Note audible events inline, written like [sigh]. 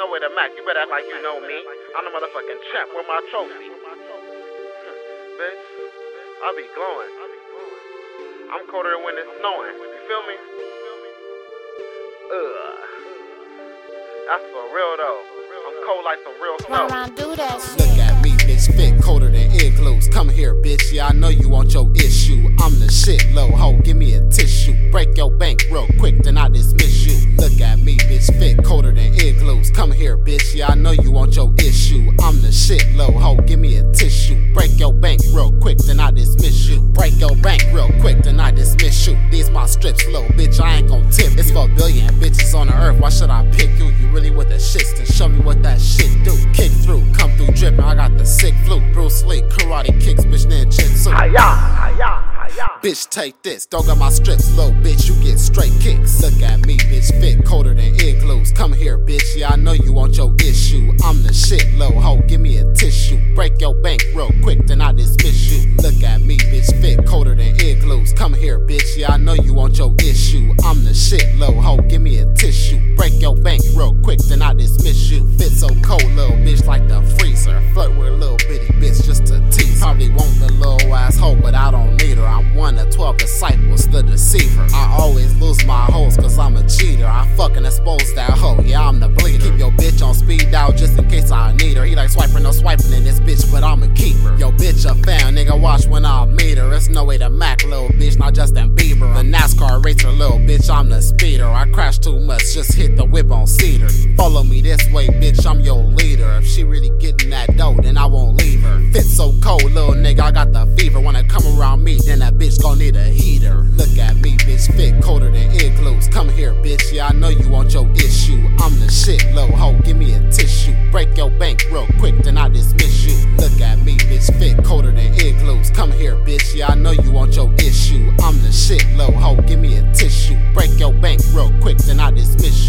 no way to Mac. You better act like you know me. I'm the motherfucking champ with my trophy. [laughs] Bitch, I be glowing. I'm colder when it's snowing. You feel me? Ugh. That's for real though. I'm cold like some real snow. Run around, do that shit. Look at me, bitch, fit colder than igloos. Come here, bitch, yeah, I know you want your issue. I'm the shit, low hoe, give me a tissue. Break your bank real quick, then I dismiss you. Look at me, bitch, fit colder Come here, bitch, yeah, I know you want your issue. I'm the shit, low hoe, give me a tissue. Break your bank real quick, then I dismiss you. Break your bank real quick, then I dismiss you. These my strips, low bitch, I ain't gon' tip. It's for billion bitches on the earth, why should I pick you? You really with the shits, then show me what that shit do. Kick through, come through drippin', I got the sick flu. Bruce Lee, karate kicks, bitch, ninjutsu. Hiya, hiya. Bitch, take this. Don't got my strips, little bitch. You get straight kicks. Look at me, bitch. Fit colder than igloos. Come here, bitch. Yeah, I know you want your issue. I'm the shit, low hoe. Give me a tissue. Break your bank real quick, then I dismiss you. Look at me, bitch. Fit colder than igloos. Come here, bitch. Yeah, I know you want your issue. I'm the shit, low hoe. Give me a tissue. Break your bank real quick, then I dismiss you. Fit so cold, little bitch, like the freezer. Flirt with a little bitty bitch just to tease. Probably want the little ass disciples, the deceiver. I always lose my hoes cause I'm a cheater. I fucking expose that hoe, yeah, I'm the bleeder. Keep your bitch on speed dial just in case I need her. He like swiping, no swiping in this bitch, but I'm a keeper. Yo, bitch, a fan, nigga, watch when I meet her. It's no way to Mac, little bitch, not Justin Bieber. The NASCAR racer, little bitch, I'm the speeder. I crash too much, just hit the whip on cedar. Follow me this way, bitch, I'm your leader. If she really getting that dough, then I won't leave need a heater. Look at me, bitch, fit colder than igloos. Come here, bitch, yeah, I know you want your issue. I'm the shit, low hoe, give me a tissue. Break your bank real quick, then I dismiss you. Look at me, bitch, fit colder than igloos. Come here, bitch, yeah, I know you want your issue. I'm the shit, low hoe, give me a tissue. Break your bank real quick, then I dismiss